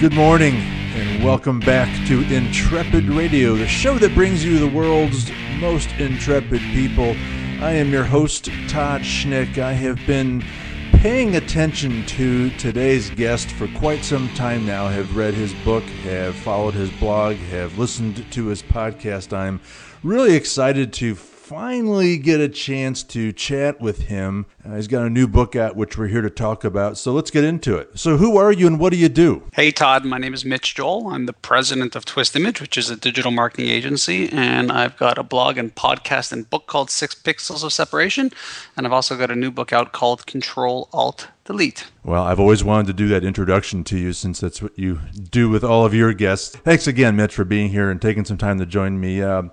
Good morning, and welcome back to Intrepid Radio, the show that brings you the world's most intrepid people. I am your host, Todd Schnick. I have been paying attention to today's guest for quite some time now, have read his book, have followed his blog, have listened to his podcast. I'm really excited to finally get a chance to chat with him. Uh, he's got a new book out, which we're here to talk about. So let's get into it. So, who are you and what do you do? Hey, Todd. My name is Mitch Joel. I'm the president of Twist Image, which is a digital marketing agency. And I've got a blog and podcast and book called Six Pixels of Separation. And I've also got a new book out called Control Alt delete. Well, I've always wanted to do that introduction to you since that's what you do with all of your guests. Thanks again, Mitch, for being here and taking some time to join me. Uh,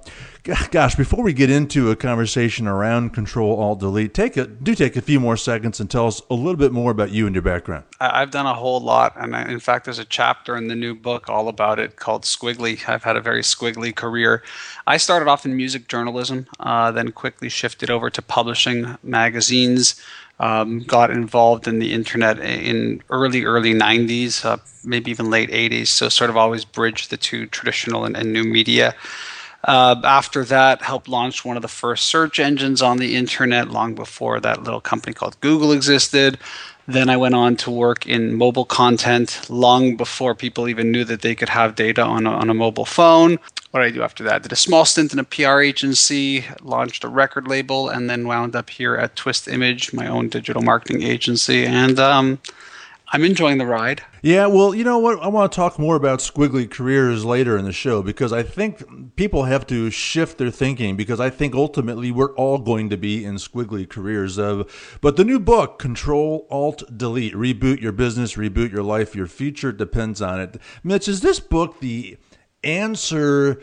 gosh, before we get into a conversation around Control Alt Delete, take a do take a few more seconds and tell us a little bit more about you and your background. I've done a whole lot, and I, in fact, there's a chapter in the new book all about it called Squiggly. I've had a very squiggly career. I started off in music journalism, uh, then quickly shifted over to publishing magazines um, got involved in the internet in early early 90s uh, maybe even late 80s so sort of always bridged the two traditional and, and new media uh, after that helped launch one of the first search engines on the internet long before that little company called google existed then I went on to work in mobile content long before people even knew that they could have data on a, on a mobile phone what did I do after that? Did a small stint in a PR agency, launched a record label, and then wound up here at Twist Image, my own digital marketing agency. And um, I'm enjoying the ride. Yeah, well, you know what? I want to talk more about squiggly careers later in the show because I think people have to shift their thinking because I think ultimately we're all going to be in squiggly careers. Of, but the new book, Control Alt Delete, Reboot Your Business, Reboot Your Life, Your Future Depends on It. Mitch, is this book the answer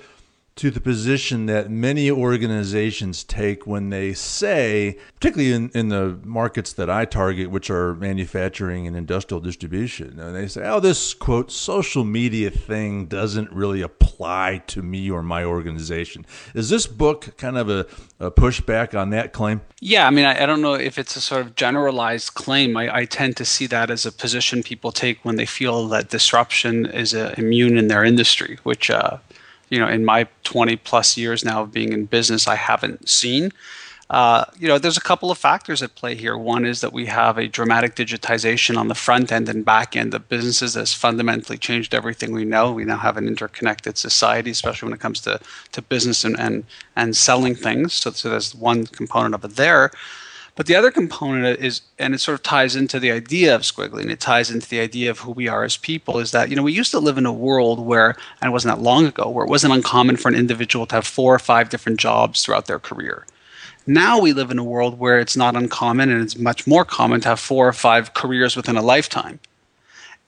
to the position that many organizations take when they say, particularly in, in the markets that I target, which are manufacturing and industrial distribution, and they say, oh, this quote, social media thing doesn't really apply to me or my organization. Is this book kind of a, a pushback on that claim? Yeah, I mean, I, I, don't know if it's a sort of generalized claim. I, I, tend to see that as a position people take when they feel that disruption is uh, immune in their industry, which uh, you know, in my 20 plus years now of being in business, I haven't seen. Uh, you know, there's a couple of factors at play here. One is that we have a dramatic digitization on the front end and back end of businesses that's fundamentally changed everything we know. We now have an interconnected society, especially when it comes to, to business and, and, and selling things. So, so there's one component of it there. But the other component is, and it sort of ties into the idea of squiggly, and it ties into the idea of who we are as people, is that, you know, we used to live in a world where, and it wasn't that long ago, where it wasn't uncommon for an individual to have four or five different jobs throughout their career. Now we live in a world where it's not uncommon and it's much more common to have four or five careers within a lifetime.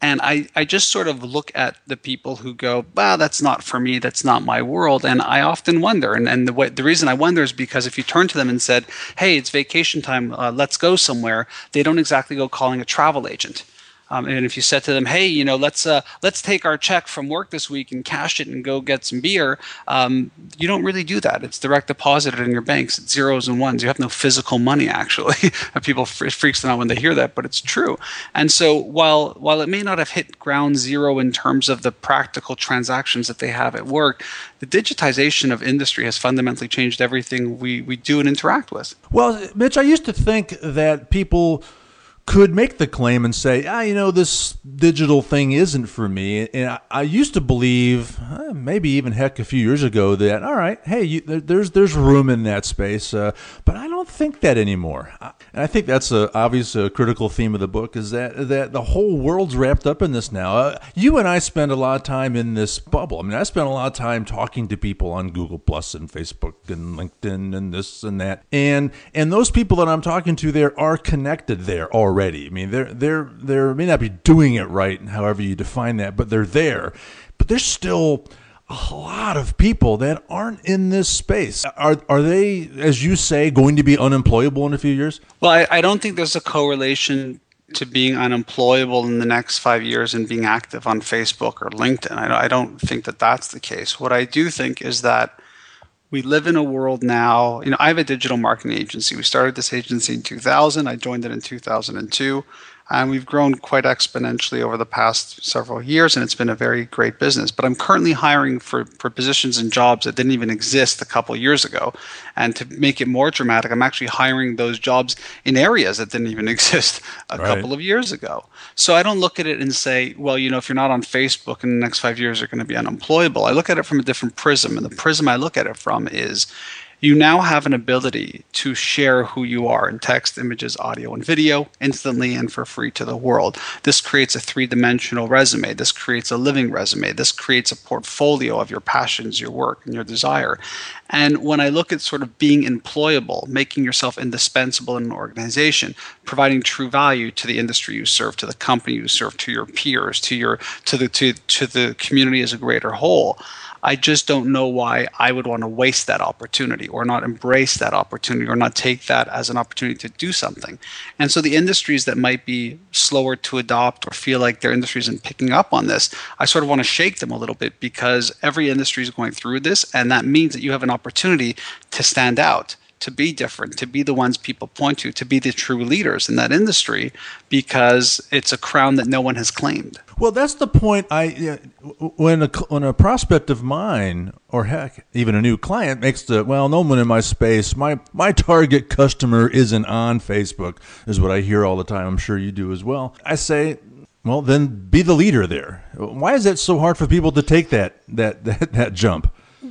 And I, I just sort of look at the people who go, well, that's not for me, that's not my world. And I often wonder. And, and the, way, the reason I wonder is because if you turn to them and said, hey, it's vacation time, uh, let's go somewhere, they don't exactly go calling a travel agent. Um, and if you said to them, "Hey, you know, let's uh, let's take our check from work this week and cash it and go get some beer," um, you don't really do that. It's direct deposited in your banks. It's zeros and ones. You have no physical money. Actually, people freaks them out when they hear that, but it's true. And so while while it may not have hit ground zero in terms of the practical transactions that they have at work, the digitization of industry has fundamentally changed everything we we do and interact with. Well, Mitch, I used to think that people could make the claim and say, ah, you know, this digital thing isn't for me. And I, I used to believe, eh, maybe even heck a few years ago, that all right, hey, you, there's there's room in that space, uh, but I don't think that anymore. And I think that's a obvious a critical theme of the book is that that the whole world's wrapped up in this now. Uh, you and I spend a lot of time in this bubble. I mean, I spend a lot of time talking to people on Google Plus and Facebook and LinkedIn and this and that, and and those people that I'm talking to there are connected there already already. I mean, they're they're they may not be doing it right, however you define that, but they're there. But there's still a lot of people that aren't in this space. Are are they, as you say, going to be unemployable in a few years? Well, I, I don't think there's a correlation to being unemployable in the next five years and being active on Facebook or LinkedIn. I, I don't think that that's the case. What I do think is that we live in a world now. You know, I have a digital marketing agency. We started this agency in 2000. I joined it in 2002. And we've grown quite exponentially over the past several years, and it's been a very great business. But I'm currently hiring for, for positions and jobs that didn't even exist a couple years ago. And to make it more dramatic, I'm actually hiring those jobs in areas that didn't even exist a right. couple of years ago. So I don't look at it and say, well, you know, if you're not on Facebook in the next five years, you're going to be unemployable. I look at it from a different prism. And the prism I look at it from is, you now have an ability to share who you are in text, images, audio, and video instantly and for free to the world. This creates a three dimensional resume. This creates a living resume. This creates a portfolio of your passions, your work, and your desire. And when I look at sort of being employable, making yourself indispensable in an organization, providing true value to the industry you serve, to the company you serve, to your peers, to your to the to, to the community as a greater whole I just don't know why I would want to waste that opportunity or not embrace that opportunity or not take that as an opportunity to do something. And so the industries that might be slower to adopt or feel like their industry isn't picking up on this, I sort of want to shake them a little bit because every industry is going through this. And that means that you have an opportunity to stand out to be different, to be the ones people point to, to be the true leaders in that industry because it's a crown that no one has claimed. Well, that's the point. I when a when a prospect of mine, or heck, even a new client makes the well, no one in my space, my my target customer isn't on Facebook, is what I hear all the time. I'm sure you do as well. I say, well, then be the leader there. Why is that so hard for people to take that that that, that jump?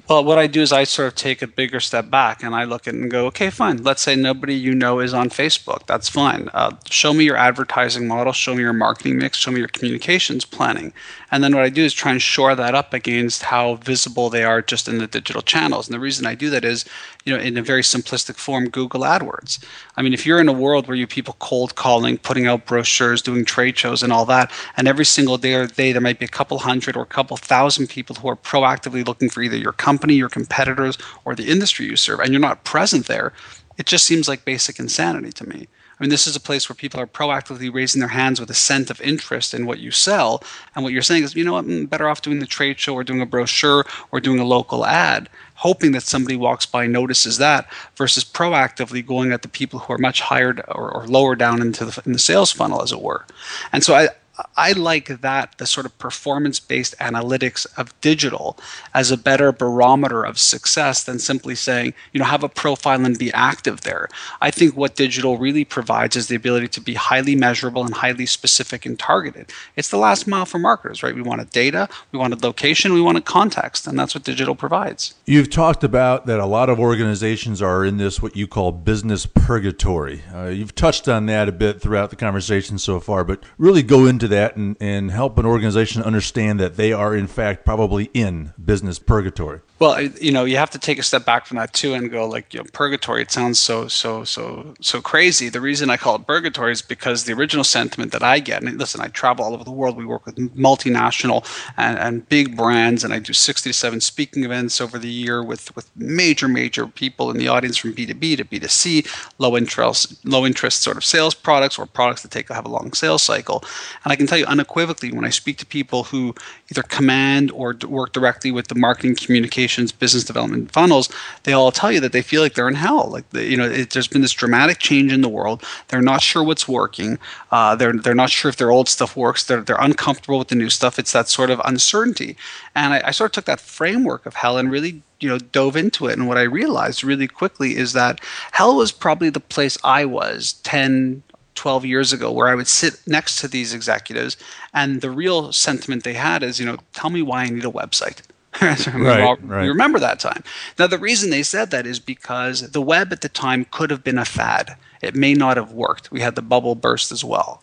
Well, what I do is I sort of take a bigger step back and I look at it and go, okay, fine. Let's say nobody you know is on Facebook. That's fine. Uh, show me your advertising model, show me your marketing mix, show me your communications planning. And then what I do is try and shore that up against how visible they are just in the digital channels. And the reason I do that is, you know, in a very simplistic form, Google AdWords. I mean, if you're in a world where you people cold calling, putting out brochures, doing trade shows and all that, and every single day or day there might be a couple hundred or a couple thousand people who are proactively looking for either your company, your competitors, or the industry you serve, and you're not present there, it just seems like basic insanity to me. I mean, this is a place where people are proactively raising their hands with a scent of interest in what you sell. And what you're saying is, you know what, I'm better off doing the trade show or doing a brochure or doing a local ad, hoping that somebody walks by and notices that versus proactively going at the people who are much higher or, or lower down into the, in the sales funnel, as it were. And so I, I like that, the sort of performance based analytics of digital as a better barometer of success than simply saying, you know, have a profile and be active there. I think what digital really provides is the ability to be highly measurable and highly specific and targeted. It's the last mile for marketers, right? We wanted data, we wanted location, we wanted context, and that's what digital provides. You've talked about that a lot of organizations are in this, what you call business purgatory. Uh, you've touched on that a bit throughout the conversation so far, but really go into that and, and help an organization understand that they are, in fact, probably in business purgatory. Well, you know, you have to take a step back from that too and go like, you know, purgatory. It sounds so, so, so, so crazy. The reason I call it purgatory is because the original sentiment that I get. And listen, I travel all over the world. We work with multinational and, and big brands, and I do sixty to seven speaking events over the year with with major, major people in the audience from B two B to B two C, low interest, low interest sort of sales products or products that take have a long sales cycle. And I can tell you unequivocally when I speak to people who either command or work directly with the marketing communication business development funnels, they all tell you that they feel like they're in hell. Like you know, it, there's been this dramatic change in the world. They're not sure what's working. Uh, they're they're not sure if their old stuff works. They're they're uncomfortable with the new stuff. It's that sort of uncertainty. And I, I sort of took that framework of hell and really you know dove into it and what i realized really quickly is that hell was probably the place i was 10 12 years ago where I would sit next to these executives and the real sentiment they had is, you know, tell me why I need a website. right, right. You remember that time. Now, the reason they said that is because the web at the time could have been a fad. It may not have worked. We had the bubble burst as well.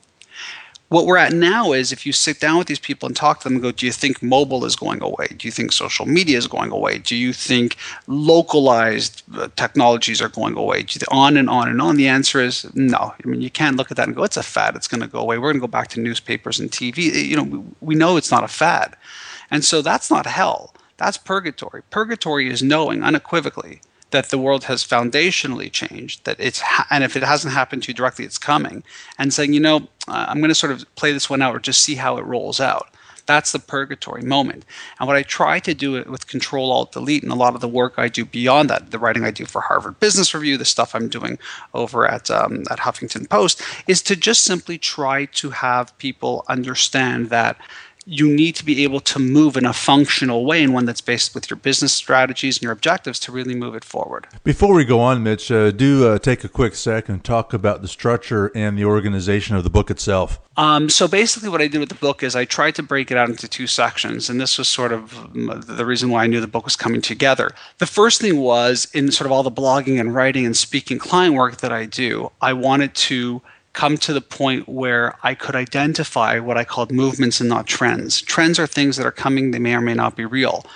What we're at now is if you sit down with these people and talk to them and go, Do you think mobile is going away? Do you think social media is going away? Do you think localized uh, technologies are going away? Do you, on and on and on. The answer is no. I mean, you can't look at that and go, It's a fad. It's going to go away. We're going to go back to newspapers and TV. You know, we, we know it's not a fad. And so that's not hell that's purgatory. Purgatory is knowing unequivocally that the world has foundationally changed, that it's ha- and if it hasn't happened to you directly, it's coming, and saying, you know, uh, I'm going to sort of play this one out or just see how it rolls out. That's the purgatory moment. And what I try to do with Control Alt Delete and a lot of the work I do beyond that, the writing I do for Harvard Business Review, the stuff I'm doing over at um, at Huffington Post, is to just simply try to have people understand that you need to be able to move in a functional way and one that's based with your business strategies and your objectives to really move it forward. Before we go on, Mitch, uh, do uh, take a quick sec and talk about the structure and the organization of the book itself. Um, so basically, what I did with the book is I tried to break it out into two sections, and this was sort of the reason why I knew the book was coming together. The first thing was in sort of all the blogging and writing and speaking client work that I do, I wanted to come to the point where I could identify what I called movements and not trends. Trends are things that are coming, they may or may not be real.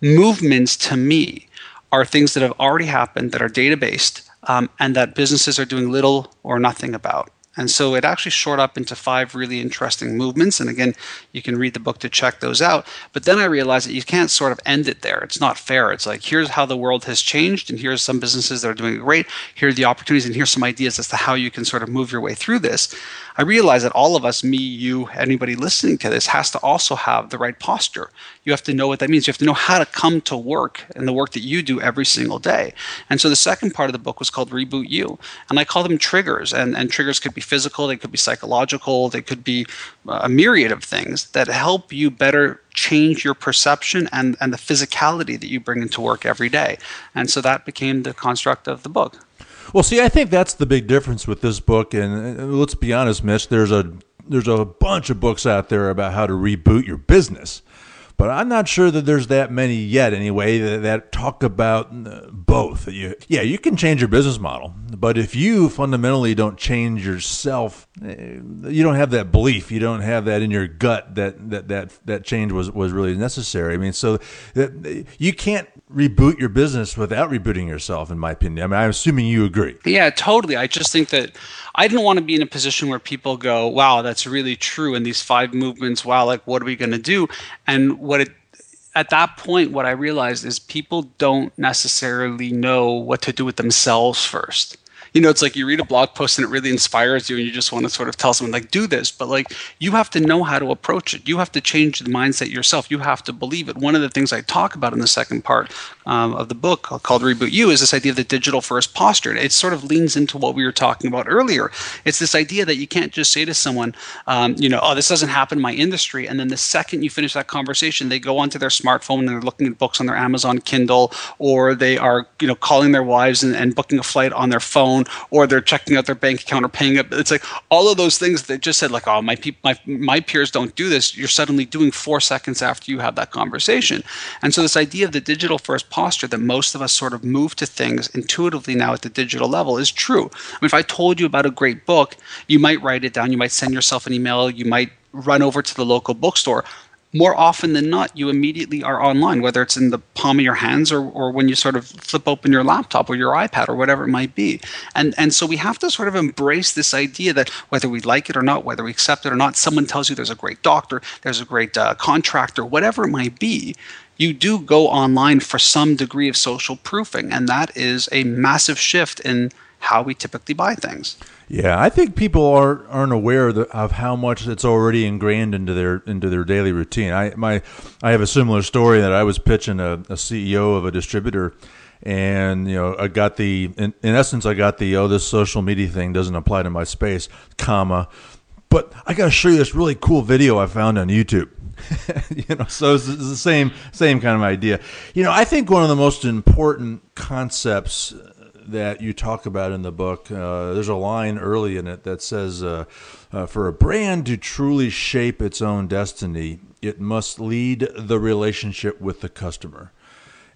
Movements to me are things that have already happened, that are data based, um, and that businesses are doing little or nothing about. And so it actually short up into five really interesting movements. And again, you can read the book to check those out. But then I realized that you can't sort of end it there. It's not fair. It's like, here's how the world has changed, and here's some businesses that are doing great. Here are the opportunities, and here's some ideas as to how you can sort of move your way through this. I realize that all of us, me, you, anybody listening to this, has to also have the right posture. You have to know what that means. You have to know how to come to work and the work that you do every single day. And so the second part of the book was called Reboot You. And I call them triggers. And, and triggers could be physical, they could be psychological, they could be uh, a myriad of things that help you better change your perception and, and the physicality that you bring into work every day. And so that became the construct of the book. Well, see, I think that's the big difference with this book. And let's be honest, Mitch. There's a there's a bunch of books out there about how to reboot your business but I'm not sure that there's that many yet anyway that, that talk about uh, both. You, yeah, you can change your business model, but if you fundamentally don't change yourself, eh, you don't have that belief, you don't have that in your gut that that that, that change was, was really necessary. I mean, so that, you can't reboot your business without rebooting yourself, in my opinion. I mean, I'm assuming you agree. Yeah, totally. I just think that I didn't want to be in a position where people go, wow, that's really true. And these five movements, wow, like what are we going to do? And what it, at that point, what I realized is people don't necessarily know what to do with themselves first you know, it's like you read a blog post and it really inspires you and you just want to sort of tell someone like do this, but like you have to know how to approach it. You have to change the mindset yourself. You have to believe it. One of the things I talk about in the second part um, of the book called Reboot You is this idea of the digital first posture. It sort of leans into what we were talking about earlier. It's this idea that you can't just say to someone, um, you know, oh, this doesn't happen in my industry, and then the second you finish that conversation, they go onto their smartphone and they're looking at books on their Amazon Kindle, or they are, you know, calling their wives and, and booking a flight on their phone or they're checking out their bank account or paying it. It's like all of those things that just said like, oh, my pe- my my peers don't do this. You're suddenly doing four seconds after you have that conversation. And so this idea of the digital first posture that most of us sort of move to things intuitively now at the digital level is true. I mean, if I told you about a great book, you might write it down. You might send yourself an email. You might run over to the local bookstore more often than not, you immediately are online, whether it's in the palm of your hands or, or when you sort of flip open your laptop or your iPad or whatever it might be. And, and so we have to sort of embrace this idea that whether we like it or not, whether we accept it or not, someone tells you there's a great doctor, there's a great uh, contractor, whatever it might be, you do go online for some degree of social proofing. And that is a massive shift in how we typically buy things. Yeah, I think people aren't aren't aware of, the, of, how much it's already ingrained into their into their daily routine. I my I have a similar story that I was pitching a, a CEO of a distributor, and you know I got the in, in essence I got the oh this social media thing doesn't apply to my space, comma, but I got to show you this really cool video I found on YouTube. you know, so it's, the same same kind of idea. You know, I think one of the most important concepts that you talk about in the book. Uh, there's a line early in it that says, uh, uh, "For a brand to truly shape its own destiny, it must lead the relationship with the customer."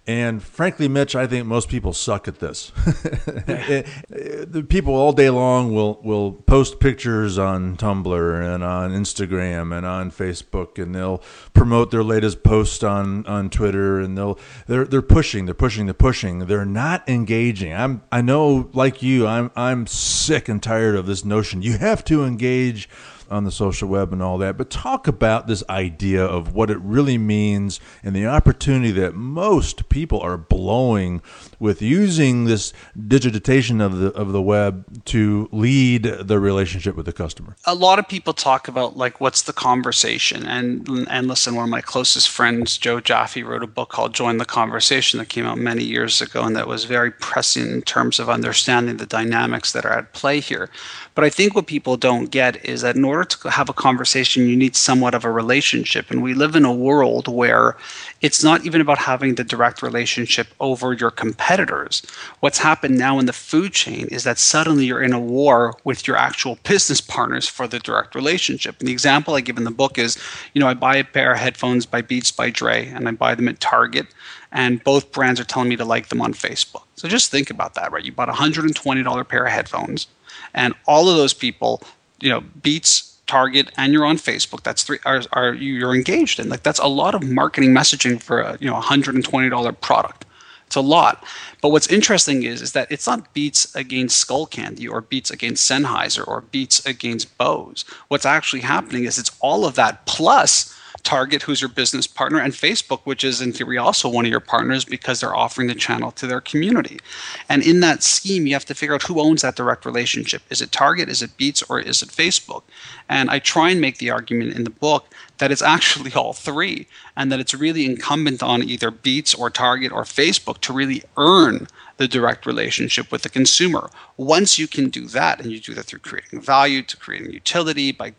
And frankly, Mitch, I think most people suck at this. the people all day long will, will post pictures on Tumblr and on Instagram and on Facebook, and they'll promote their latest post on, on Twitter, and they'll they're they're pushing, they're pushing, they're pushing. They're not engaging. I'm I know, like you, I'm I'm sick and tired of this notion. You have to engage on the social web and all that, but talk about this idea of what it really means and the opportunity that most people are blowing with using this digitization of the of the web to lead the relationship with the customer. A lot of people talk about like what's the conversation and and listen, one of my closest friends, Joe Jaffe, wrote a book called Join the Conversation that came out many years ago and that was very pressing in terms of understanding the dynamics that are at play here. But I think what people don't get is that in order to have a conversation, you need somewhat of a relationship. And we live in a world where it's not even about having the direct relationship over your competitors. What's happened now in the food chain is that suddenly you're in a war with your actual business partners for the direct relationship. And the example I give in the book is, you know, I buy a pair of headphones by Beats by Dre and I buy them at Target and both brands are telling me to like them on Facebook. So just think about that, right? You bought a $120 pair of headphones and all of those people, you know, Beats, Target, and you're on Facebook. That's three are, are you're engaged in. Like that's a lot of marketing messaging for a you know $120 product. It's a lot. But what's interesting is is that it's not Beats against Skullcandy or Beats against Sennheiser or Beats against Bose. What's actually happening is it's all of that plus Target, who's your business partner, and Facebook, which is in theory also one of your partners because they're offering the channel to their community. And in that scheme, you have to figure out who owns that direct relationship. Is it Target, is it Beats, or is it Facebook? And I try and make the argument in the book that it's actually all three, and that it's really incumbent on either Beats or Target or Facebook to really earn the direct relationship with the consumer. Once you can do that, and you do that through creating value, to creating utility, by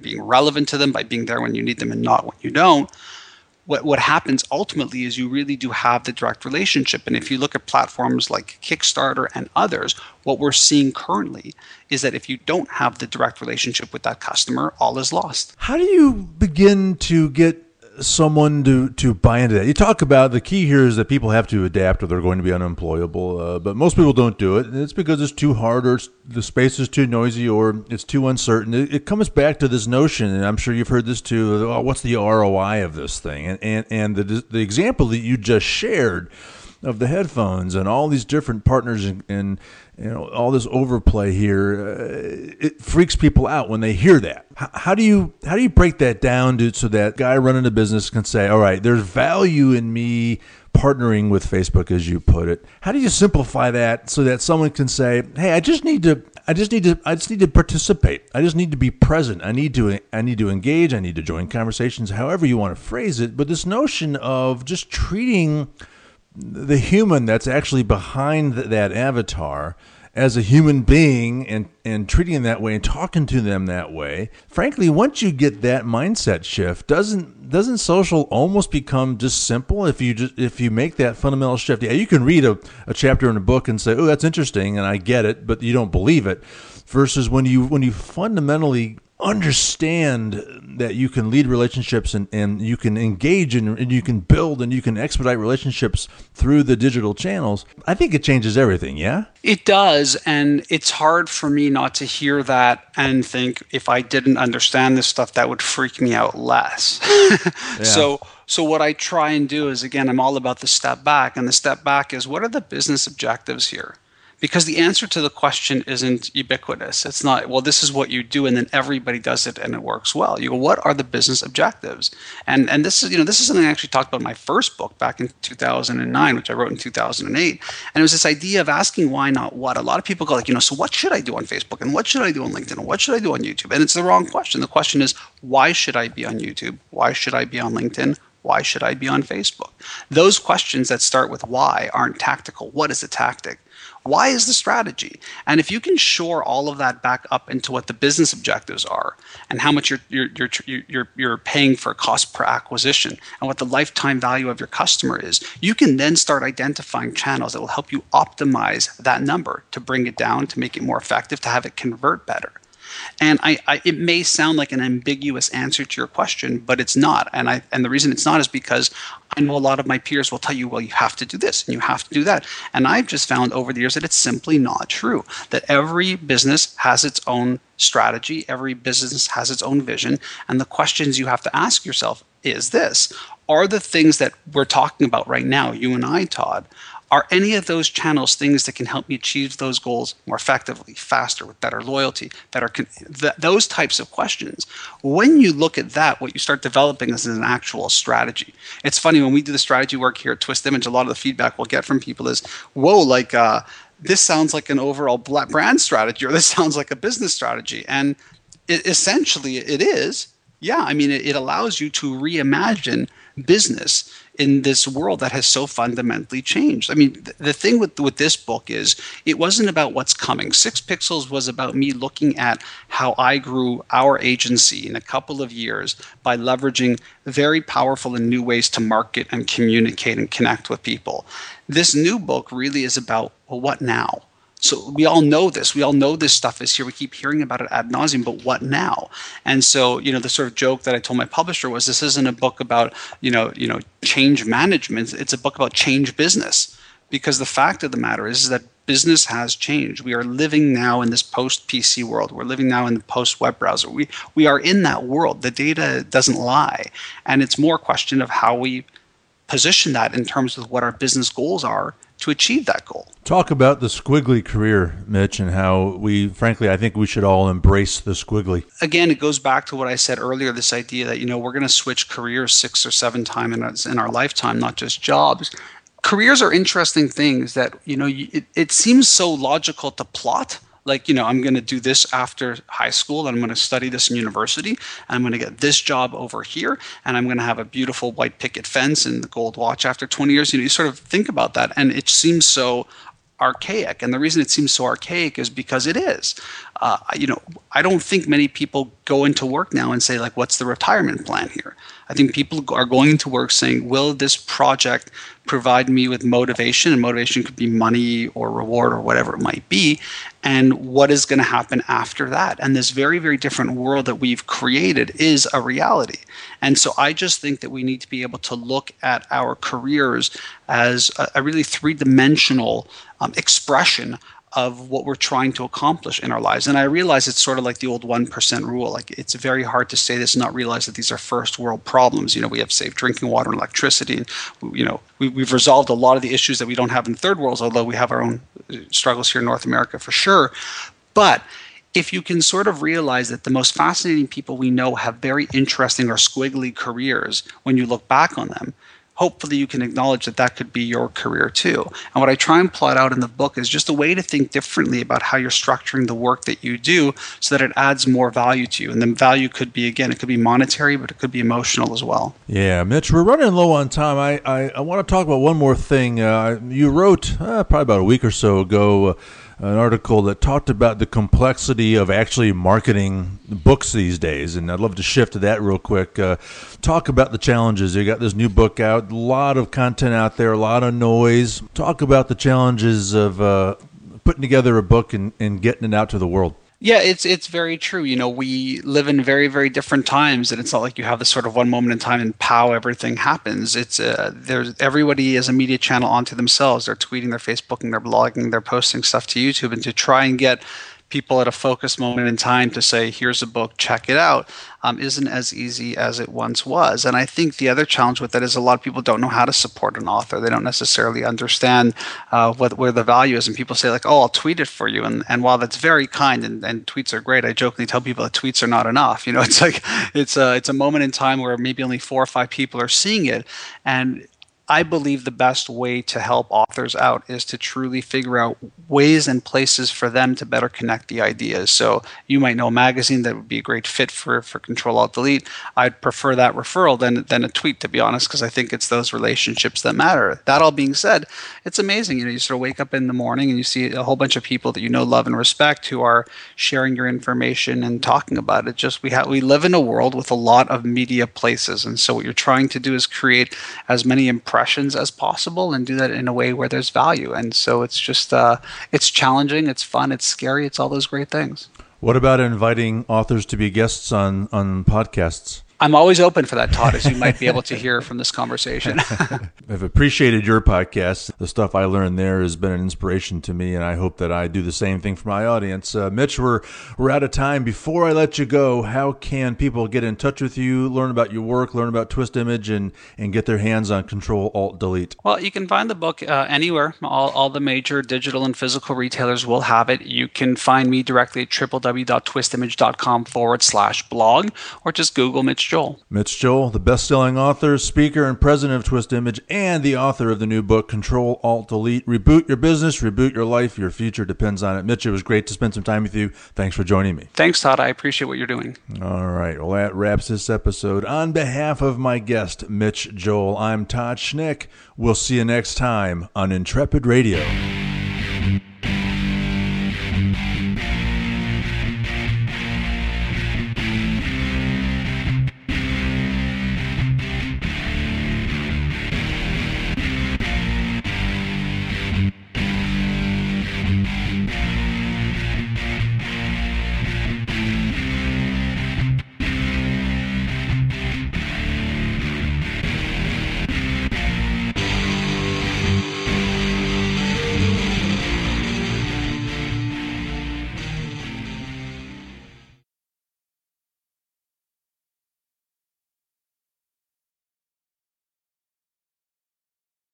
being relevant to them, by being there when you need them and not when you don't, what, what happens ultimately is you really do have the direct relationship. And if you look at platforms like Kickstarter and others, what we're seeing currently is that if you don't have the direct relationship with that customer, all is lost. How do you begin to get someone to to buy into that. You talk about the key here is that people have to adapt or they're going to be unemployable. Uh, but most people don't do it, and it's because it's too hard or the space is too noisy or it's too uncertain. It, it, comes back to this notion, and I'm sure you've heard this too. Oh, what's the ROI of this thing? And and and the the example that you just shared of the headphones and all these different partners and, and you know all this overplay here uh, it freaks people out when they hear that. How, how, do you how do you break that down to, so that guy running a business can say all right there's value in me partnering with facebook as you put it. How do you simplify that so that someone can say hey i just need to i just need to i just need to participate. I just need to be present. I need to i need to engage. I need to join conversations however you want to phrase it. But this notion of just treating the human that's actually behind that avatar as a human being and, and treating them that way and talking to them that way frankly once you get that mindset shift doesn't doesn't social almost become just simple if you just if you make that fundamental shift? Yeah you can read a, a chapter in a book and say oh that's interesting and i get it but you don't believe it versus when you when you fundamentally understand that you can lead relationships and, and you can engage and, and you can build and you can expedite relationships through the digital channels, I think it changes everything, yeah? It does. And it's hard for me not to hear that and think if I didn't understand this stuff, that would freak me out less. yeah. So, so what I try and do is again, I'm all about the step back, and the step back is what are the business objectives here? Because the answer to the question isn't ubiquitous. It's not, well, this is what you do, and then everybody does it and it works well. You go, what are the business objectives? And and this is, you know, this is something I actually talked about in my first book back in 2009, which I wrote in 2008. And it was this idea of asking why not what. A lot of people go like, you know, so what should I do on Facebook? And what should I do on LinkedIn? And what should I do on YouTube? And it's the wrong question. The question is, why should I be on YouTube? Why should I be on LinkedIn? Why should I be on Facebook? Those questions that start with why aren't tactical. What is a tactic? Why is the strategy? And if you can shore all of that back up into what the business objectives are and how much you're, you're, you're, you're, you're paying for cost per acquisition and what the lifetime value of your customer is, you can then start identifying channels that will help you optimize that number to bring it down, to make it more effective, to have it convert better. And I, I, it may sound like an ambiguous answer to your question, but it's not. And I and the reason it's not is because I know a lot of my peers will tell you, well, you have to do this and you have to do that. And I've just found over the years that it's simply not true. That every business has its own strategy, every business has its own vision, and the questions you have to ask yourself is this: Are the things that we're talking about right now, you and I, Todd? Are any of those channels things that can help me achieve those goals more effectively, faster, with better loyalty, better con- th- those types of questions? When you look at that, what you start developing is an actual strategy. It's funny when we do the strategy work here at Twist Image, a lot of the feedback we'll get from people is, "Whoa, like." Uh, this sounds like an overall brand strategy or this sounds like a business strategy and it, essentially it is yeah i mean it, it allows you to reimagine business in this world that has so fundamentally changed. I mean, th- the thing with with this book is it wasn't about what's coming. Six Pixels was about me looking at how I grew our agency in a couple of years by leveraging very powerful and new ways to market and communicate and connect with people. This new book really is about well, what now? So we all know this. We all know this stuff is here. We keep hearing about it ad nauseum, but what now? And so, you know, the sort of joke that I told my publisher was this isn't a book about, you know, you know, change management. It's a book about change business. Because the fact of the matter is, is that business has changed. We are living now in this post PC world. We're living now in the post web browser. We we are in that world. The data doesn't lie. And it's more a question of how we position that in terms of what our business goals are to achieve that goal. Talk about the squiggly career, Mitch, and how we, frankly, I think we should all embrace the squiggly. Again, it goes back to what I said earlier this idea that, you know, we're going to switch careers six or seven times in our, in our lifetime, not just jobs. Careers are interesting things that, you know, it, it seems so logical to plot like you know i'm going to do this after high school and i'm going to study this in university and i'm going to get this job over here and i'm going to have a beautiful white picket fence and the gold watch after 20 years. You know you sort of think about that and it seems so archaic. And the reason it seems so archaic is because it is. Uh, you know i don't think many people go into work now and say like what's the retirement plan here? I think people are going into work saying will this project provide me with motivation? And motivation could be money or reward or whatever it might be. And what is going to happen after that? And this very very different world that we've created is a reality and so i just think that we need to be able to look at our careers as a, a really three-dimensional um, expression of what we're trying to accomplish in our lives. And I realize it's sort of like the old 1% rule. Like it's very hard to say this and not realize that these are first world problems. You know, we have safe drinking water and electricity. And, you know, we, we've resolved a lot of the issues that we don't have in third worlds, although we have our own uh, struggles here in North America for sure. But if you can sort of realize that the most fascinating people we know have very interesting or squiggly careers when you look back on them, hopefully you can acknowledge that that could be your career too. And what I try and plot out in the book is just a way to think differently about how you're structuring the work that you do so that it adds more value to you. And the value could be, again, it could be monetary, but it could be emotional as well. Yeah, Mitch, we're running low on time. I, I, I want to talk about one more thing. Uh, you wrote uh, probably about a week or so ago. Uh, an article that talked about the complexity of actually marketing books these days, and I'd love to shift to that real quick. Uh, talk about the challenges. You got this new book out, a lot of content out there, a lot of noise. Talk about the challenges of uh, putting together a book and, and getting it out to the world. Yeah, it's it's very true. You know, we live in very very different times, and it's not like you have this sort of one moment in time and pow everything happens. It's uh, there's everybody is a media channel onto themselves. They're tweeting, they're Facebooking, they're blogging, they're posting stuff to YouTube, and to try and get people at a focused moment in time to say, here's a book, check it out, um, isn't as easy as it once was. And I think the other challenge with that is a lot of people don't know how to support an author. They don't necessarily understand uh, what, where the value is. And people say, like, oh, I'll tweet it for you. And, and while that's very kind and, and tweets are great, I jokingly tell people that tweets are not enough. You know, it's like, it's a, it's a moment in time where maybe only four or five people are seeing it. And I believe the best way to help authors out is to truly figure out ways and places for them to better connect the ideas. So you might know a magazine that would be a great fit for, for Control Alt Delete. I'd prefer that referral than, than a tweet, to be honest, because I think it's those relationships that matter. That all being said, it's amazing. You know, you sort of wake up in the morning and you see a whole bunch of people that you know, love, and respect who are sharing your information and talking about it. Just we have we live in a world with a lot of media places, and so what you're trying to do is create as many impressions impressions as possible and do that in a way where there's value. And so it's just uh, it's challenging, it's fun, it's scary, it's all those great things. What about inviting authors to be guests on on podcasts? I'm always open for that, Todd, as you might be able to hear from this conversation. I've appreciated your podcast. The stuff I learned there has been an inspiration to me, and I hope that I do the same thing for my audience. Uh, Mitch, we're, we're out of time. Before I let you go, how can people get in touch with you, learn about your work, learn about Twist Image, and, and get their hands on Control Alt Delete? Well, you can find the book uh, anywhere. All, all the major digital and physical retailers will have it. You can find me directly at www.twistimage.com forward slash blog, or just Google Mitch Joel. Mitch Joel, the best selling author, speaker, and president of Twist Image, and the author of the new book, Control Alt Delete Reboot Your Business, Reboot Your Life. Your future depends on it. Mitch, it was great to spend some time with you. Thanks for joining me. Thanks, Todd. I appreciate what you're doing. All right. Well, that wraps this episode. On behalf of my guest, Mitch Joel, I'm Todd Schnick. We'll see you next time on Intrepid Radio.